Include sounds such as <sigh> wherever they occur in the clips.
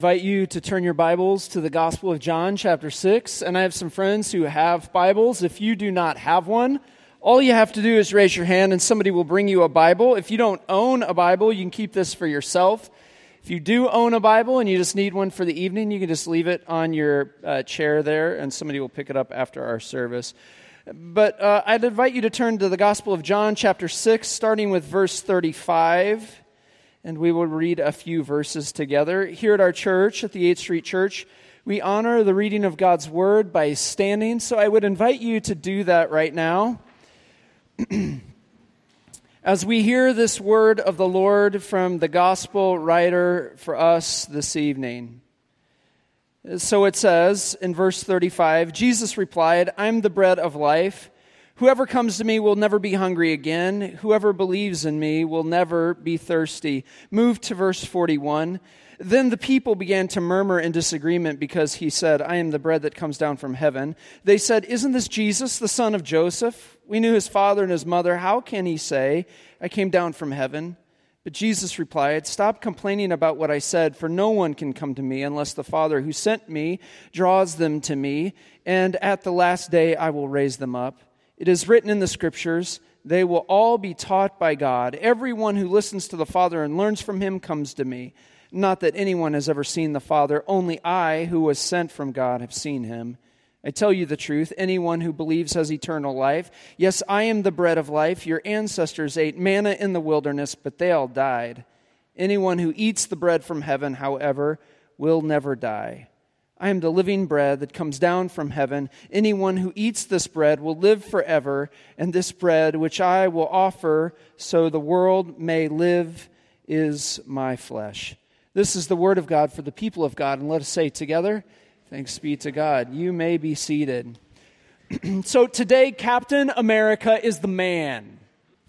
invite you to turn your Bibles to the Gospel of John, chapter 6. And I have some friends who have Bibles. If you do not have one, all you have to do is raise your hand and somebody will bring you a Bible. If you don't own a Bible, you can keep this for yourself. If you do own a Bible and you just need one for the evening, you can just leave it on your uh, chair there and somebody will pick it up after our service. But uh, I'd invite you to turn to the Gospel of John, chapter 6, starting with verse 35 and we will read a few verses together. Here at our church, at the 8th Street Church, we honor the reading of God's Word by standing, so I would invite you to do that right now. <clears throat> As we hear this word of the Lord from the Gospel writer for us this evening. So it says in verse 35 Jesus replied, I'm the bread of life. Whoever comes to me will never be hungry again. Whoever believes in me will never be thirsty. Move to verse 41. Then the people began to murmur in disagreement because he said, I am the bread that comes down from heaven. They said, Isn't this Jesus, the son of Joseph? We knew his father and his mother. How can he say, I came down from heaven? But Jesus replied, Stop complaining about what I said, for no one can come to me unless the Father who sent me draws them to me, and at the last day I will raise them up. It is written in the scriptures, they will all be taught by God. Everyone who listens to the Father and learns from him comes to me. Not that anyone has ever seen the Father, only I, who was sent from God, have seen him. I tell you the truth anyone who believes has eternal life. Yes, I am the bread of life. Your ancestors ate manna in the wilderness, but they all died. Anyone who eats the bread from heaven, however, will never die. I am the living bread that comes down from heaven. Anyone who eats this bread will live forever, and this bread which I will offer so the world may live is my flesh. This is the word of God for the people of God. And let us say together, Thanks be to God. You may be seated. <clears throat> so today, Captain America is the man.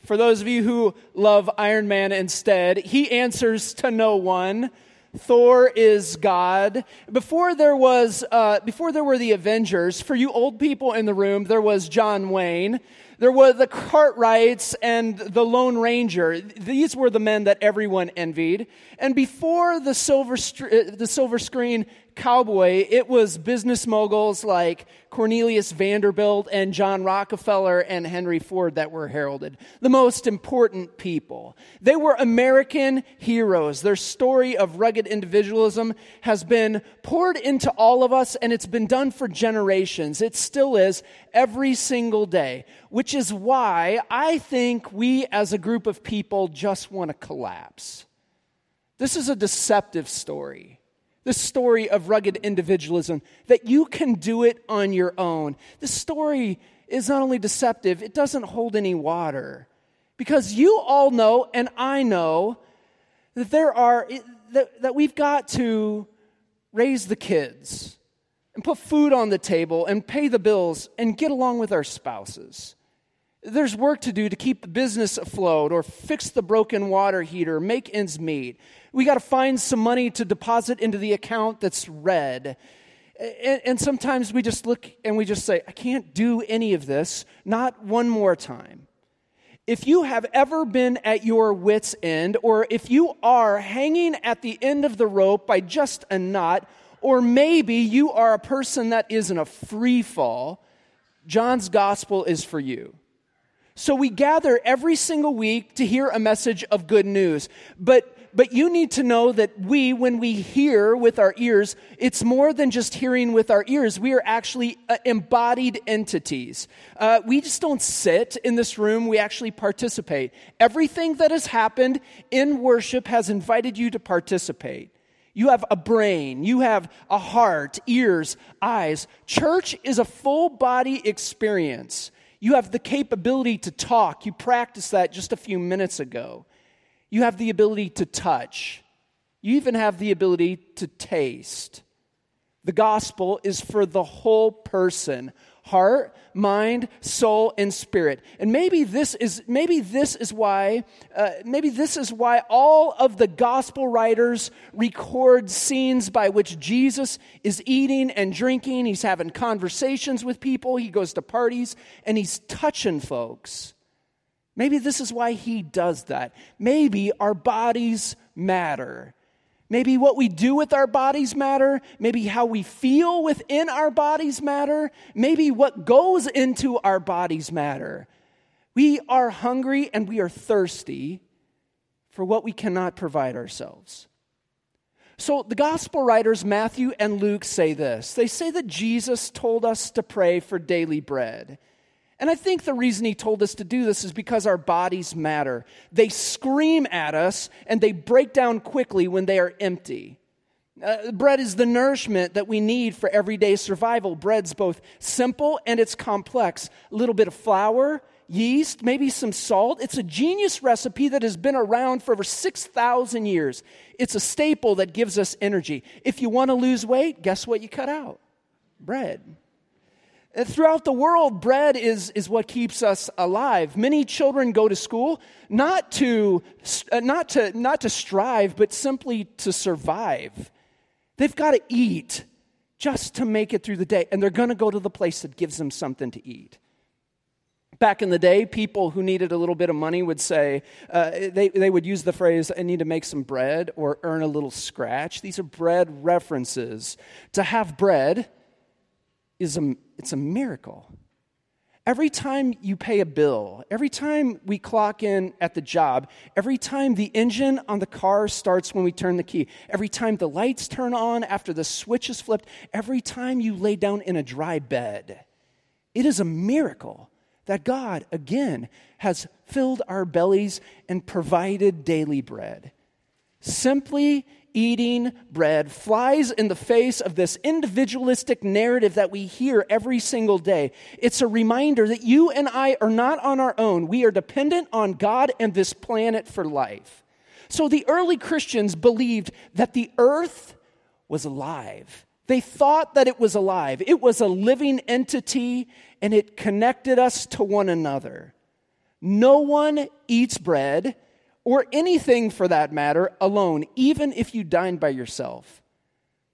For those of you who love Iron Man instead, he answers to no one. Thor is God. Before there was, uh, before there were the Avengers, for you old people in the room, there was John Wayne. There were the Cartwrights and the Lone Ranger. These were the men that everyone envied. And before the silver, uh, the silver screen cowboy, it was business moguls like Cornelius Vanderbilt and John Rockefeller and Henry Ford that were heralded. The most important people. They were American heroes. Their story of rugged individualism has been poured into all of us and it's been done for generations. It still is every single day, which is why I think we as a group of people just want to collapse. This is a deceptive story the story of rugged individualism, that you can do it on your own. The story is not only deceptive, it doesn't hold any water. Because you all know, and I know, that there are, that, that we've got to raise the kids and put food on the table and pay the bills and get along with our spouses. There's work to do to keep the business afloat or fix the broken water heater, make ends meet. We got to find some money to deposit into the account that's red. And, and, sometimes we just look and we just say, I can't do any of this, not one more time. If you have ever been at your wits' end, or if you are hanging at the end of the rope by just a knot, or maybe you are a person that is in a free fall, John's gospel is for you. So we gather every single week to hear a message of good news. But but you need to know that we, when we hear with our ears, it's more than just hearing with our ears. We are actually uh, embodied entities. Uh, we just don't sit in this room, we actually participate. Everything that has happened in worship has invited you to participate. You have a brain, you have a heart, ears, eyes. Church is a full body experience. You have the capability to talk. You practiced that just a few minutes ago. You have the ability to touch. You even have the ability to taste. The gospel is for the whole person heart, mind, soul, and spirit. And maybe this is maybe this is why uh, maybe this is why all of the gospel writers record scenes by which Jesus is eating and drinking. He's having conversations with people. He goes to parties and he's touching folks. Maybe this is why he does that. Maybe our bodies matter. Maybe what we do with our bodies matter. Maybe how we feel within our bodies matter. Maybe what goes into our bodies matter. We are hungry and we are thirsty for what we cannot provide ourselves. So the gospel writers, Matthew and Luke, say this. They say that Jesus told us to pray for daily bread. And I think the reason he told us to do this is because our bodies matter. They scream at us and they break down quickly when they are empty. Uh, bread is the nourishment that we need for everyday survival. Bread's both simple and it's complex. A little bit of flour, yeast, maybe some salt. It's a genius recipe that has been around for over 6,000 years. It's a staple that gives us energy. If you want to lose weight, guess what you cut out? Bread. Throughout the world, bread is, is what keeps us alive. Many children go to school not to, uh, not, to, not to strive, but simply to survive. They've got to eat just to make it through the day, and they're going to go to the place that gives them something to eat. Back in the day, people who needed a little bit of money would say, uh, they, they would use the phrase, I need to make some bread or earn a little scratch. These are bread references. To have bread, is a, it's a miracle. Every time you pay a bill, every time we clock in at the job, every time the engine on the car starts when we turn the key, every time the lights turn on after the switch is flipped, every time you lay down in a dry bed, it is a miracle that God, again, has filled our bellies and provided daily bread. Simply eating bread flies in the face of this individualistic narrative that we hear every single day. It's a reminder that you and I are not on our own. We are dependent on God and this planet for life. So the early Christians believed that the earth was alive. They thought that it was alive. It was a living entity and it connected us to one another. No one eats bread or anything for that matter, alone, even if you dine by yourself.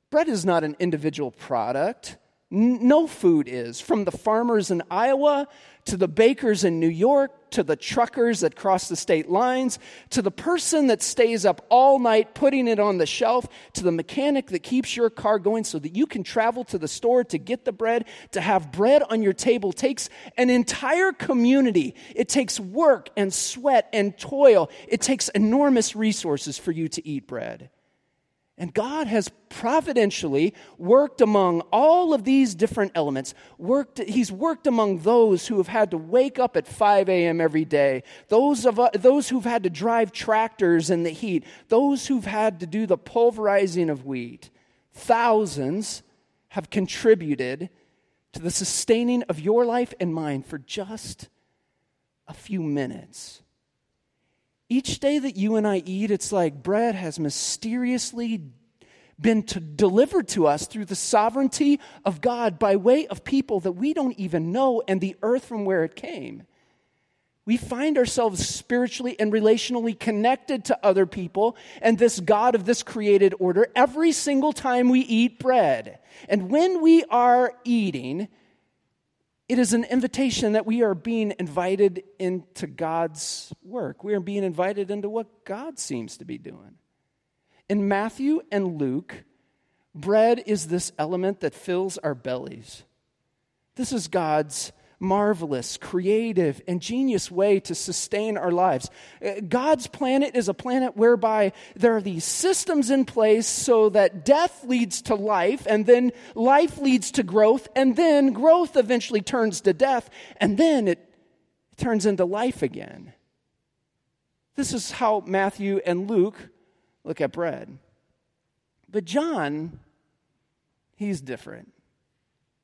Bread is not an individual product. No food is. From the farmers in Iowa to the bakers in New York to the truckers that cross the state lines to the person that stays up all night putting it on the shelf to the mechanic that keeps your car going so that you can travel to the store to get the bread, to have bread on your table takes an entire community. It takes work and sweat and toil. It takes enormous resources for you to eat bread. And God has providentially worked among all of these different elements. Worked, he's worked among those who have had to wake up at 5 a.m. every day, those, of, uh, those who've had to drive tractors in the heat, those who've had to do the pulverizing of wheat. Thousands have contributed to the sustaining of your life and mine for just a few minutes. Each day that you and I eat, it's like bread has mysteriously been to, delivered to us through the sovereignty of God by way of people that we don't even know and the earth from where it came. We find ourselves spiritually and relationally connected to other people and this God of this created order every single time we eat bread. And when we are eating, it is an invitation that we are being invited into God's work. We are being invited into what God seems to be doing. In Matthew and Luke, bread is this element that fills our bellies. This is God's marvelous, creative, ingenious way to sustain our lives. Uh, God's planet is a planet whereby there are these systems in place so that death leads to life, and then life leads to growth, and then growth eventually turns to death, and then it turns into life again. This is how Matthew and Luke look at bread. But John, he's different.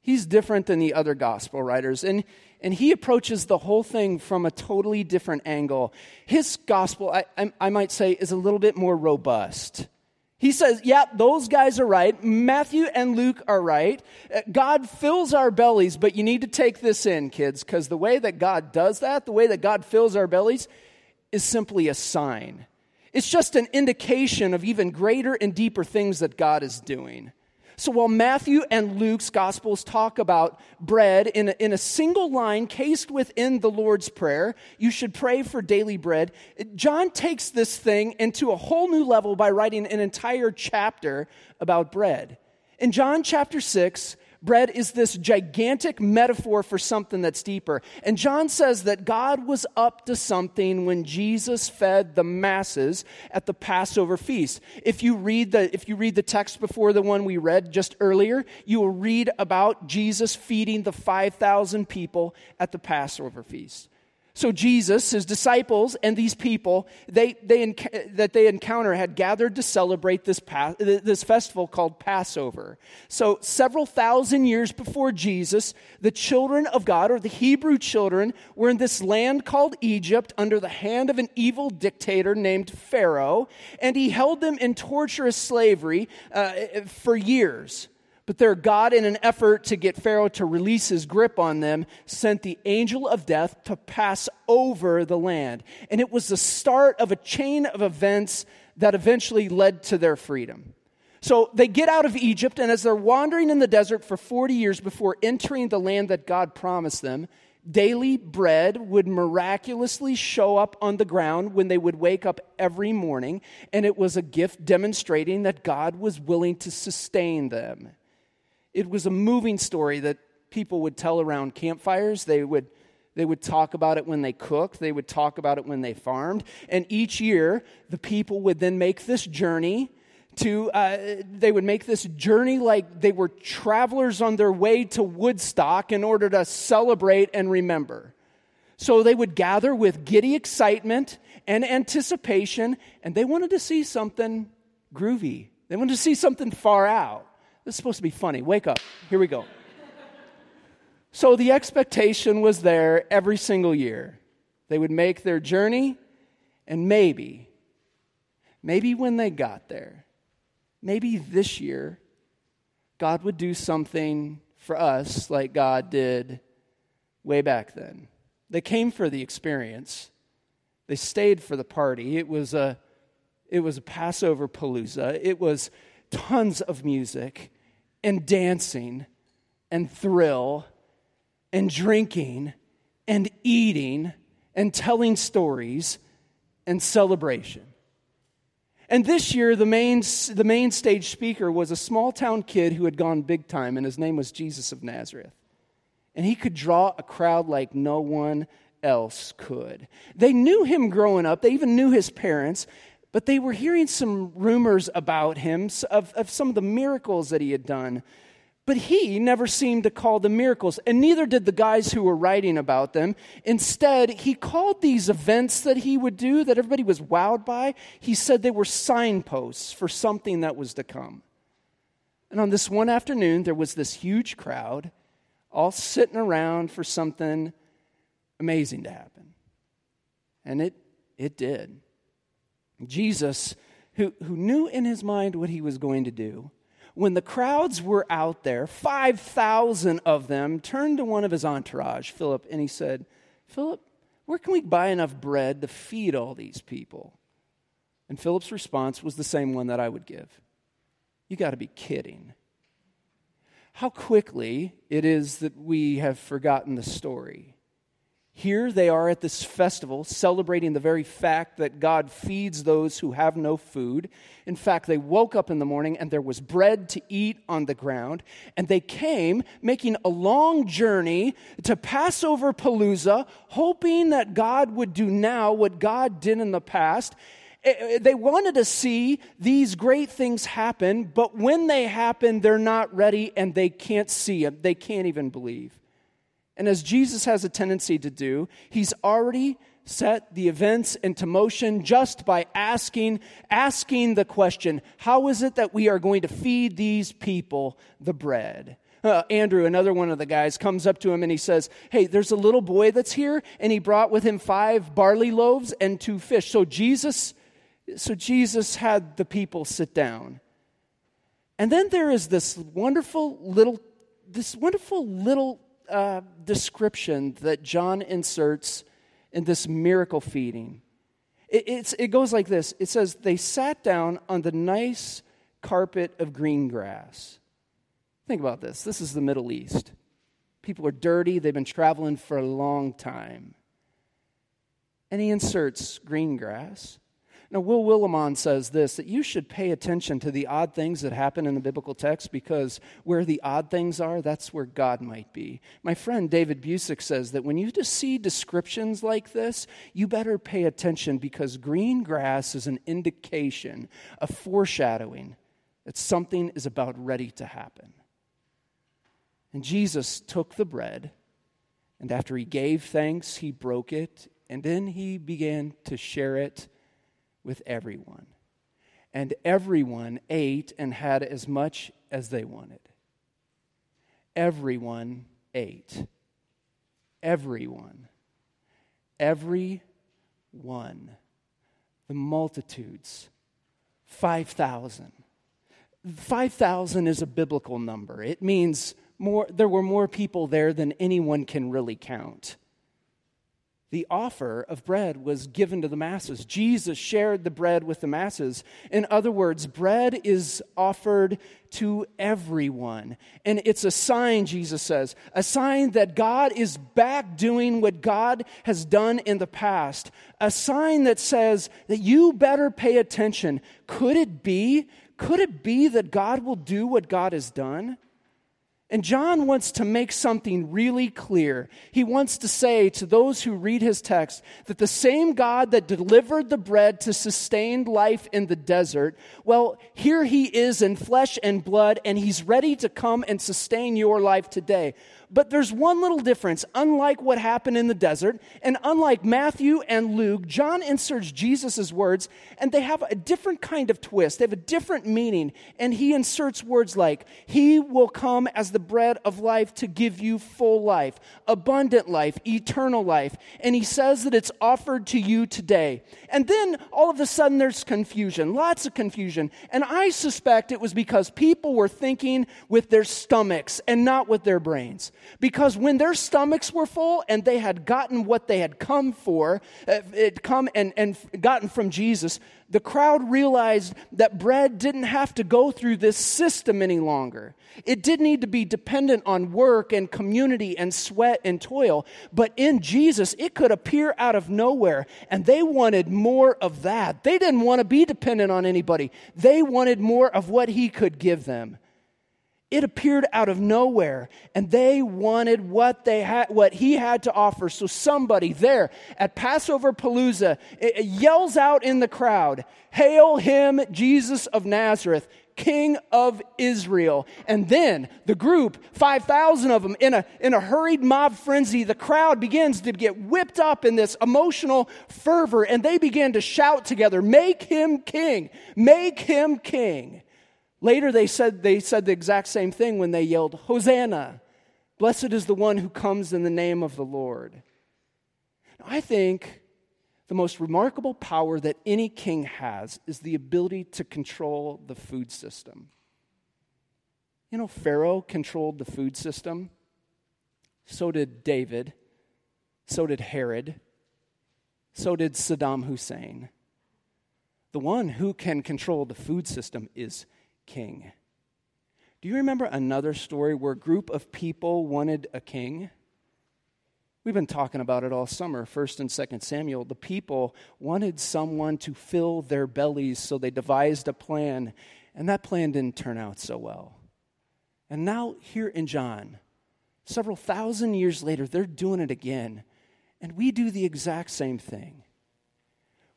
He's different than the other gospel writers, and, and he approaches the whole thing from a totally different angle. His gospel, I, I, I might say, is a little bit more robust. He says, yeah, those guys are right. Matthew and Luke are right. Uh, God fills our bellies, but you need to take this in, kids, because the way that God does that, the way that God fills our bellies, is simply a sign. It's just an indication of even greater and deeper things that God is doing. So while Matthew and Luke's Gospels talk about bread in a, in a single line cased within the Lord's Prayer, you should pray for daily bread, John takes this thing into a whole new level by writing an entire chapter about bread. In John chapter 6, bread is this gigantic metaphor for something that's deeper. And John says that God was up to something when Jesus fed the masses at the Passover feast. If you read the, if you read the text before the one we read just earlier, you will read about Jesus feeding the 5,000 people at the Passover feast. So Jesus, his disciples, and these people they, they, that they encounter had gathered to celebrate this, this festival called Passover. So several thousand years before Jesus, the children of God, or the Hebrew children, were in this land called Egypt under the hand of an evil dictator named Pharaoh, and he held them in torturous slavery uh, for years. But their God, in an effort to get Pharaoh to release his grip on them, sent the angel of death to pass over the land. And it was the start of a chain of events that eventually led to their freedom. So they get out of Egypt, and as they're wandering in the desert for 40 years before entering the land that God promised them, daily bread would miraculously show up on the ground when they would wake up every morning, and it was a gift demonstrating that God was willing to sustain them. It was a moving story that people would tell around campfires. They would, they would talk about it when they cooked, they would talk about it when they farmed. And each year, the people would then make this journey to, uh, they would make this journey like they were travelers on their way to Woodstock in order to celebrate and remember. So they would gather with giddy excitement and anticipation, and they wanted to see something groovy. They wanted to see something far out. This is supposed to be funny. Wake up. Here we go. so the expectation was there every single year. They would make their journey, and maybe, maybe when they got there, maybe this year, God would do something for us like God did way back then. They came for the experience. They stayed for the party. It was a it was a Passover palooza. It was tons of music and dancing and thrill and drinking and eating and telling stories and celebration. And this year, the main, the main stage speaker was a small town kid who had gone big time, and his name was Jesus of Nazareth. And he could draw a crowd like no one else could. They knew him growing up, they even knew his parents, but they were hearing some rumors about him, of, of some of the miracles that he had done. But he never seemed to call them miracles, and neither did the guys who were writing about them. Instead, he called these events that he would do that everybody was wowed by, he said they were signposts for something that was to come. And on this one afternoon, there was this huge crowd all sitting around for something amazing to happen. And it, it did. Jesus, who, who knew in his mind what he was going to do, when the crowds were out there, 5,000 of them, turned to one of his entourage, Philip, and he said, Philip, where can we buy enough bread to feed all these people? And Philip's response was the same one that I would give You got to be kidding. How quickly it is that we have forgotten the story. Here they are at this festival celebrating the very fact that God feeds those who have no food. In fact, they woke up in the morning and there was bread to eat on the ground. And they came making a long journey to Passover Palooza, hoping that God would do now what God did in the past. Eh, eh, they wanted to see these great things happen, but when they happen, they're not ready and they can't see it. They can't even believe. And as Jesus has a tendency to do, he's already set the events into motion just by asking asking the question, how is it that we are going to feed these people the bread? Uh, Andrew, another one of the guys, comes up to him and he says, Hey, there's a little boy that's here, and he brought with him five barley loaves and two fish. So Jesus, so Jesus had the people sit down. And then there is this wonderful little, this wonderful little uh, description that John inserts in this miracle feeding. It, it goes like this it says, They sat down on the nice carpet of green grass. Think about this this is the Middle East. People are dirty, they've been traveling for a long time. And he inserts green grass. Now, Will Willimon says this that you should pay attention to the odd things that happen in the biblical text because where the odd things are, that's where God might be. My friend David Busick says that when you see descriptions like this, you better pay attention because green grass is an indication, a foreshadowing that something is about ready to happen. And Jesus took the bread, and after he gave thanks, he broke it, and then he began to share it with everyone. And everyone ate and had as much as they wanted. Everyone ate. Everyone. Every one. The multitudes. 5,000. 5,000 is a biblical number. It means more, there were more people there than anyone can really count the offer of bread was given to the masses. Jesus shared the bread with the masses. In other words, bread is offered to everyone. And it's a sign, Jesus says, a sign that God is back doing what God has done in the past. A sign that says that you better pay attention. Could it be? Could it be that God will do what God has done? And John wants to make something really clear. He wants to say to those who read his text that the same God that delivered the bread to sustain life in the desert, well, here he is in flesh and blood, and he's ready to come and sustain your life today. But there's one little difference. Unlike what happened in the desert, and unlike Matthew and Luke, John inserts Jesus' words, and they have a different kind of twist. They have a different meaning. And he inserts words like, He will come as the bread of life to give you full life, abundant life, eternal life. And he says that it's offered to you today. And then all of a sudden there's confusion, lots of confusion. And I suspect it was because people were thinking with their stomachs and not with their brains. Because when their stomachs were full and they had gotten what they had come for, uh, it come and, and gotten from Jesus, the crowd realized that bread didn't have to go through this system any longer. It didn't need to be dependent on work and community and sweat and toil. But in Jesus, it could appear out of nowhere. And they wanted more of that. They didn't want to be dependent on anybody, they wanted more of what He could give them. It appeared out of nowhere, and they wanted what they had, what he had to offer. So somebody there at Passover Palooza yells out in the crowd, "Hail him, Jesus of Nazareth!" King of Israel. And then the group, 5,000 of them, in a, in a hurried mob frenzy, the crowd begins to get whipped up in this emotional fervor, and they begin to shout together, Make him king! Make him king! Later, they said, they said the exact same thing when they yelled, Hosanna! Blessed is the one who comes in the name of the Lord. Now, I think the most remarkable power that any king has is the ability to control the food system. You know, Pharaoh controlled the food system. So did David. So did Herod. So did Saddam Hussein. The one who can control the food system is king. Do you remember another story where a group of people wanted a king? We've been talking about it all summer, 1st and 2nd Samuel. The people wanted someone to fill their bellies, so they devised a plan, and that plan didn't turn out so well. And now, here in John, several thousand years later, they're doing it again, and we do the exact same thing.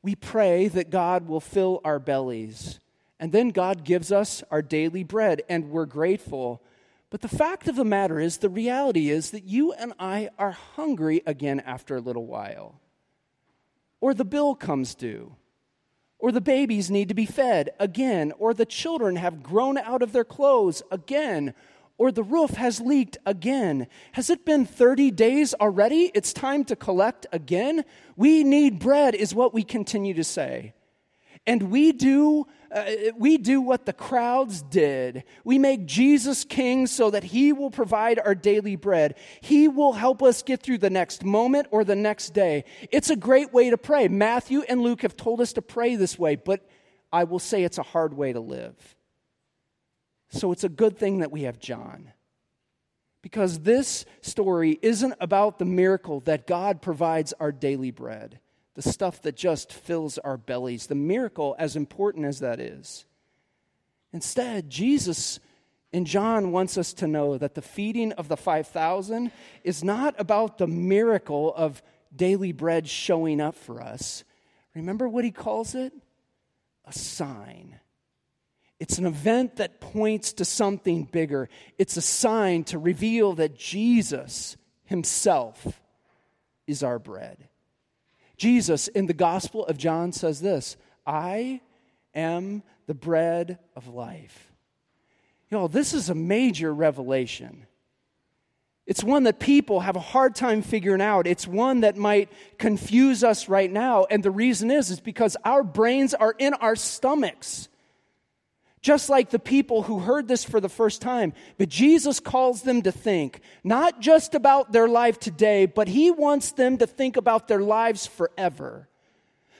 We pray that God will fill our bellies and then God gives us our daily bread, and we're grateful. But the fact of the matter is, the reality is that you and I are hungry again after a little while. Or the bill comes due. Or the babies need to be fed again. Or the children have grown out of their clothes again. Or the roof has leaked again. Has it been 30 days already? It's time to collect again? We need bread, is what we continue to say. And we do uh, we do what the crowds did. We make Jesus king so that he will provide our daily bread. He will help us get through the next moment or the next day. It's a great way to pray. Matthew and Luke have told us to pray this way, but I will say it's a hard way to live. So it's a good thing that we have John. Because this story isn't about the miracle that God provides our daily bread, the stuff that just fills our bellies, the miracle, as important as that is. Instead, Jesus in John wants us to know that the feeding of the 5,000 is not about the miracle of daily bread showing up for us. Remember what he calls it? A sign. It's an event that points to something bigger. It's a sign to reveal that Jesus himself is our bread. Jesus in the Gospel of John says this I am the bread of life. You know, this is a major revelation. It's one that people have a hard time figuring out. It's one that might confuse us right now. And the reason is, is because our brains are in our stomachs. Just like the people who heard this for the first time. But Jesus calls them to think, not just about their life today, but he wants them to think about their lives forever.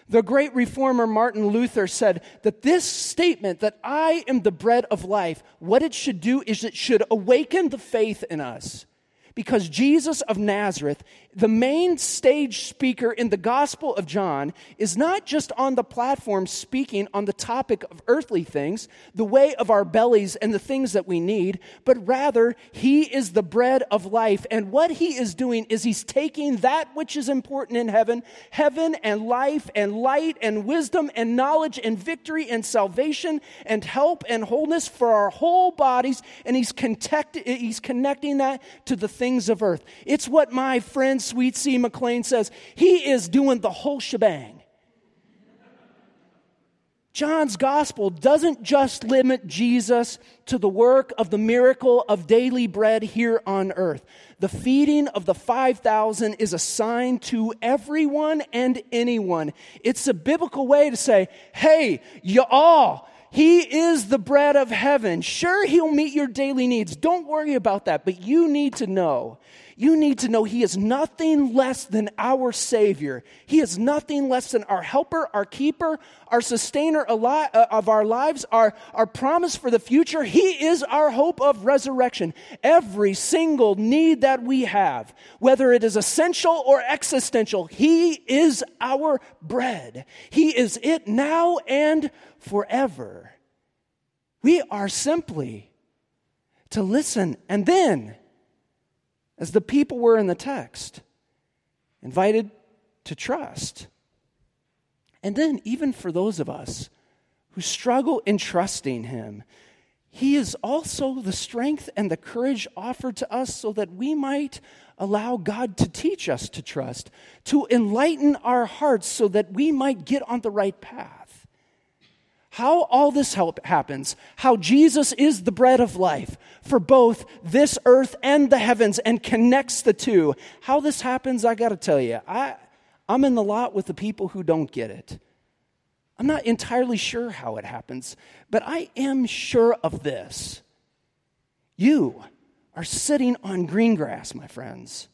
The great reformer Martin Luther said that this statement, that I am the bread of life, what it should do is it should awaken the faith in us because Jesus of Nazareth, the main stage speaker in the Gospel of John, is not just on the platform speaking on the topic of earthly things, the way of our bellies and the things that we need, but rather he is the bread of life. And what he is doing is he's taking that which is important in heaven, heaven and life and light and wisdom and knowledge and victory and salvation and help and wholeness for our whole bodies, and he's, he's connecting that to the things things of earth. It's what my friend Sweet C. McLean says. He is doing the whole shebang. John's gospel doesn't just limit Jesus to the work of the miracle of daily bread here on earth. The feeding of the 5,000 is a sign to everyone and anyone. It's a biblical way to say, hey, you all, he is the bread of heaven. Sure, He'll meet your daily needs. Don't worry about that. But you need to know you need to know He is nothing less than our Savior. He is nothing less than our helper, our keeper, our sustainer uh, of our lives, our, our promise for the future. He is our hope of resurrection. Every single need that we have, whether it is essential or existential, He is our bread. He is it now and forever. We are simply to listen and then as the people were in the text, invited to trust. And then, even for those of us who struggle in trusting Him, He is also the strength and the courage offered to us so that we might allow God to teach us to trust, to enlighten our hearts so that we might get on the right path how all this help happens, how Jesus is the bread of life for both this earth and the heavens and connects the two. How this happens, I got to tell you, I, I'm in the lot with the people who don't get it. I'm not entirely sure how it happens, but I am sure of this. You are sitting on green grass, my friends.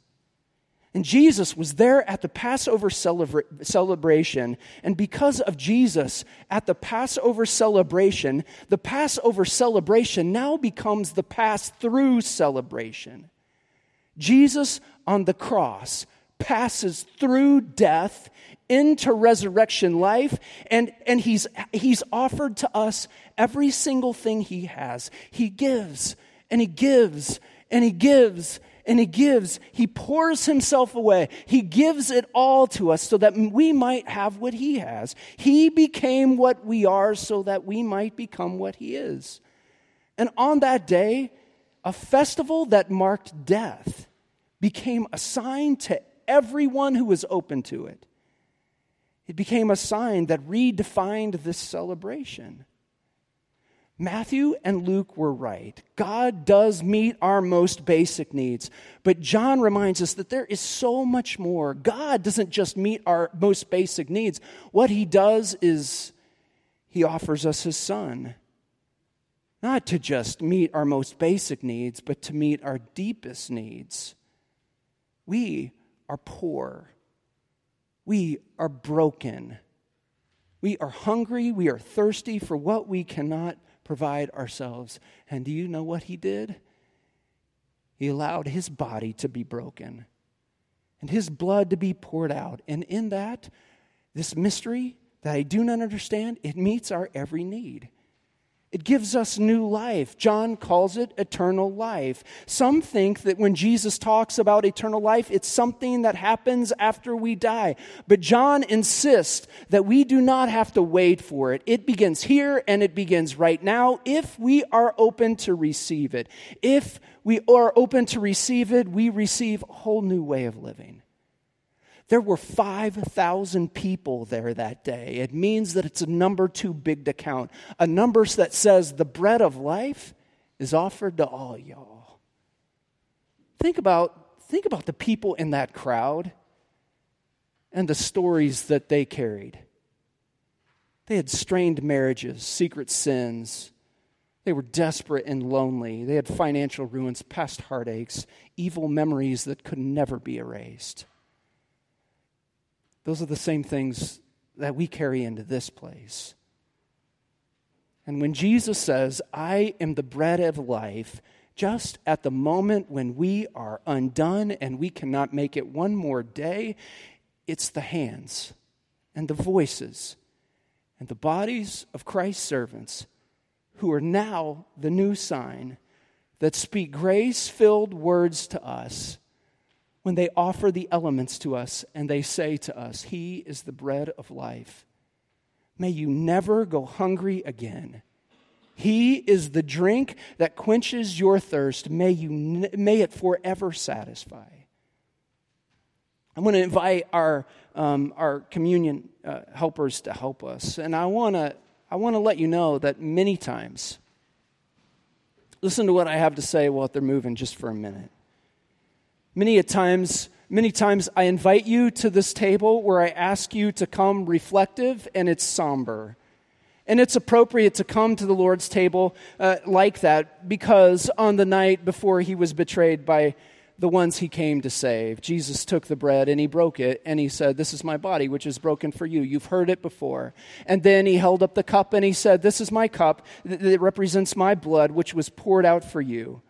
And Jesus was there at the Passover celebra- celebration. And because of Jesus at the Passover celebration, the Passover celebration now becomes the pass through celebration. Jesus on the cross passes through death into resurrection life, and, and he's, he's offered to us every single thing he has. He gives, and he gives, and he gives, and he gives, he pours himself away. He gives it all to us so that we might have what he has. He became what we are so that we might become what he is. And on that day, a festival that marked death became a sign to everyone who was open to it. It became a sign that redefined this celebration. Matthew and Luke were right. God does meet our most basic needs. But John reminds us that there is so much more. God doesn't just meet our most basic needs. What he does is he offers us his son. Not to just meet our most basic needs, but to meet our deepest needs. We are poor. We are broken. We are hungry. We are thirsty for what we cannot provide ourselves. And do you know what he did? He allowed his body to be broken and his blood to be poured out. And in that, this mystery that I do not understand, it meets our every need. It gives us new life. John calls it eternal life. Some think that when Jesus talks about eternal life, it's something that happens after we die. But John insists that we do not have to wait for it. It begins here and it begins right now if we are open to receive it. If we are open to receive it, we receive a whole new way of living. There were 5,000 people there that day. It means that it's a number too big to count. A number that says the bread of life is offered to all y'all. Think about, think about the people in that crowd and the stories that they carried. They had strained marriages, secret sins. They were desperate and lonely. They had financial ruins, past heartaches, evil memories that could never be erased. Those are the same things that we carry into this place. And when Jesus says, I am the bread of life, just at the moment when we are undone and we cannot make it one more day, it's the hands and the voices and the bodies of Christ's servants who are now the new sign that speak grace filled words to us when they offer the elements to us and they say to us, He is the bread of life. May you never go hungry again. He is the drink that quenches your thirst. May, you, may it forever satisfy. I'm going to invite our, um, our communion uh, helpers to help us. And I want to I want to let you know that many times, listen to what I have to say while they're moving just for a minute. Many a times, many times I invite you to this table where I ask you to come reflective and it's somber. And it's appropriate to come to the Lord's table uh, like that because on the night before he was betrayed by the ones he came to save, Jesus took the bread and he broke it and he said, This is my body, which is broken for you. You've heard it before. And then he held up the cup and he said, This is my cup that represents my blood, which was poured out for you.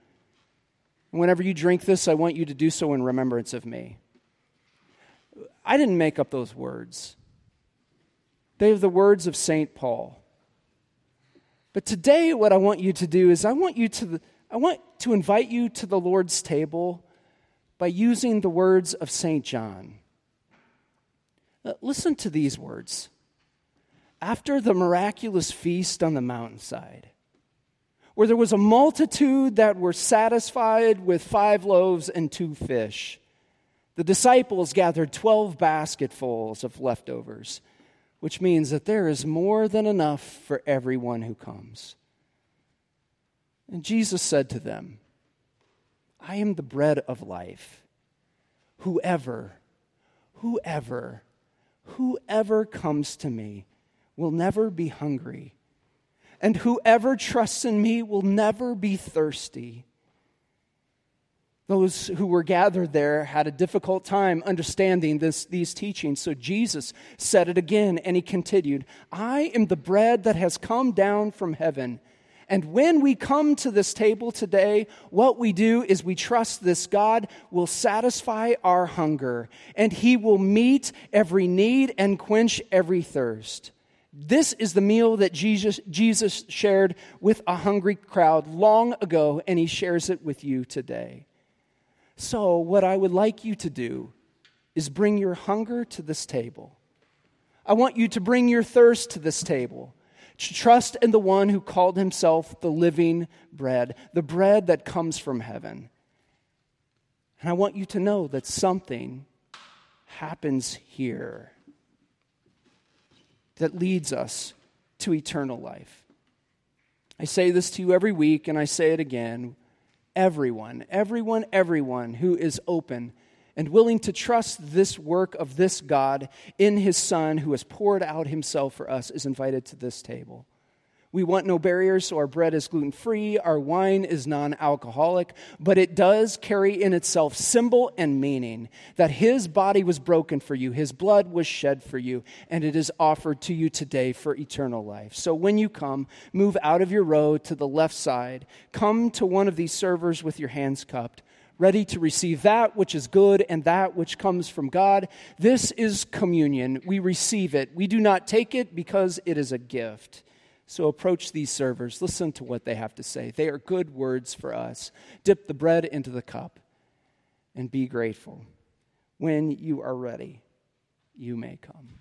Whenever you drink this, I want you to do so in remembrance of me. I didn't make up those words, they are the words of St. Paul. But today, what I want you to do is I want you to, I want to invite you to the Lord's table by using the words of St. John. Listen to these words. After the miraculous feast on the mountainside, where there was a multitude that were satisfied with five loaves and two fish. The disciples gathered 12 basketfuls of leftovers, which means that there is more than enough for everyone who comes. And Jesus said to them, I am the bread of life. Whoever, whoever, whoever comes to me will never be hungry and whoever trusts in me will never be thirsty. Those who were gathered there had a difficult time understanding this, these teachings. So Jesus said it again, and he continued I am the bread that has come down from heaven. And when we come to this table today, what we do is we trust this God will satisfy our hunger, and he will meet every need and quench every thirst. This is the meal that Jesus, Jesus shared with a hungry crowd long ago, and he shares it with you today. So, what I would like you to do is bring your hunger to this table. I want you to bring your thirst to this table. To trust in the one who called himself the living bread, the bread that comes from heaven. And I want you to know that something happens here that leads us to eternal life. I say this to you every week, and I say it again. Everyone, everyone, everyone who is open and willing to trust this work of this God in his Son who has poured out himself for us is invited to this table. We want no barriers, so our bread is gluten free, our wine is non alcoholic, but it does carry in itself symbol and meaning that his body was broken for you, his blood was shed for you, and it is offered to you today for eternal life. So when you come, move out of your row to the left side, come to one of these servers with your hands cupped ready to receive that which is good and that which comes from God. This is communion. We receive it. We do not take it because it is a gift. So approach these servers, listen to what they have to say. They are good words for us. Dip the bread into the cup and be grateful. When you are ready, you may come.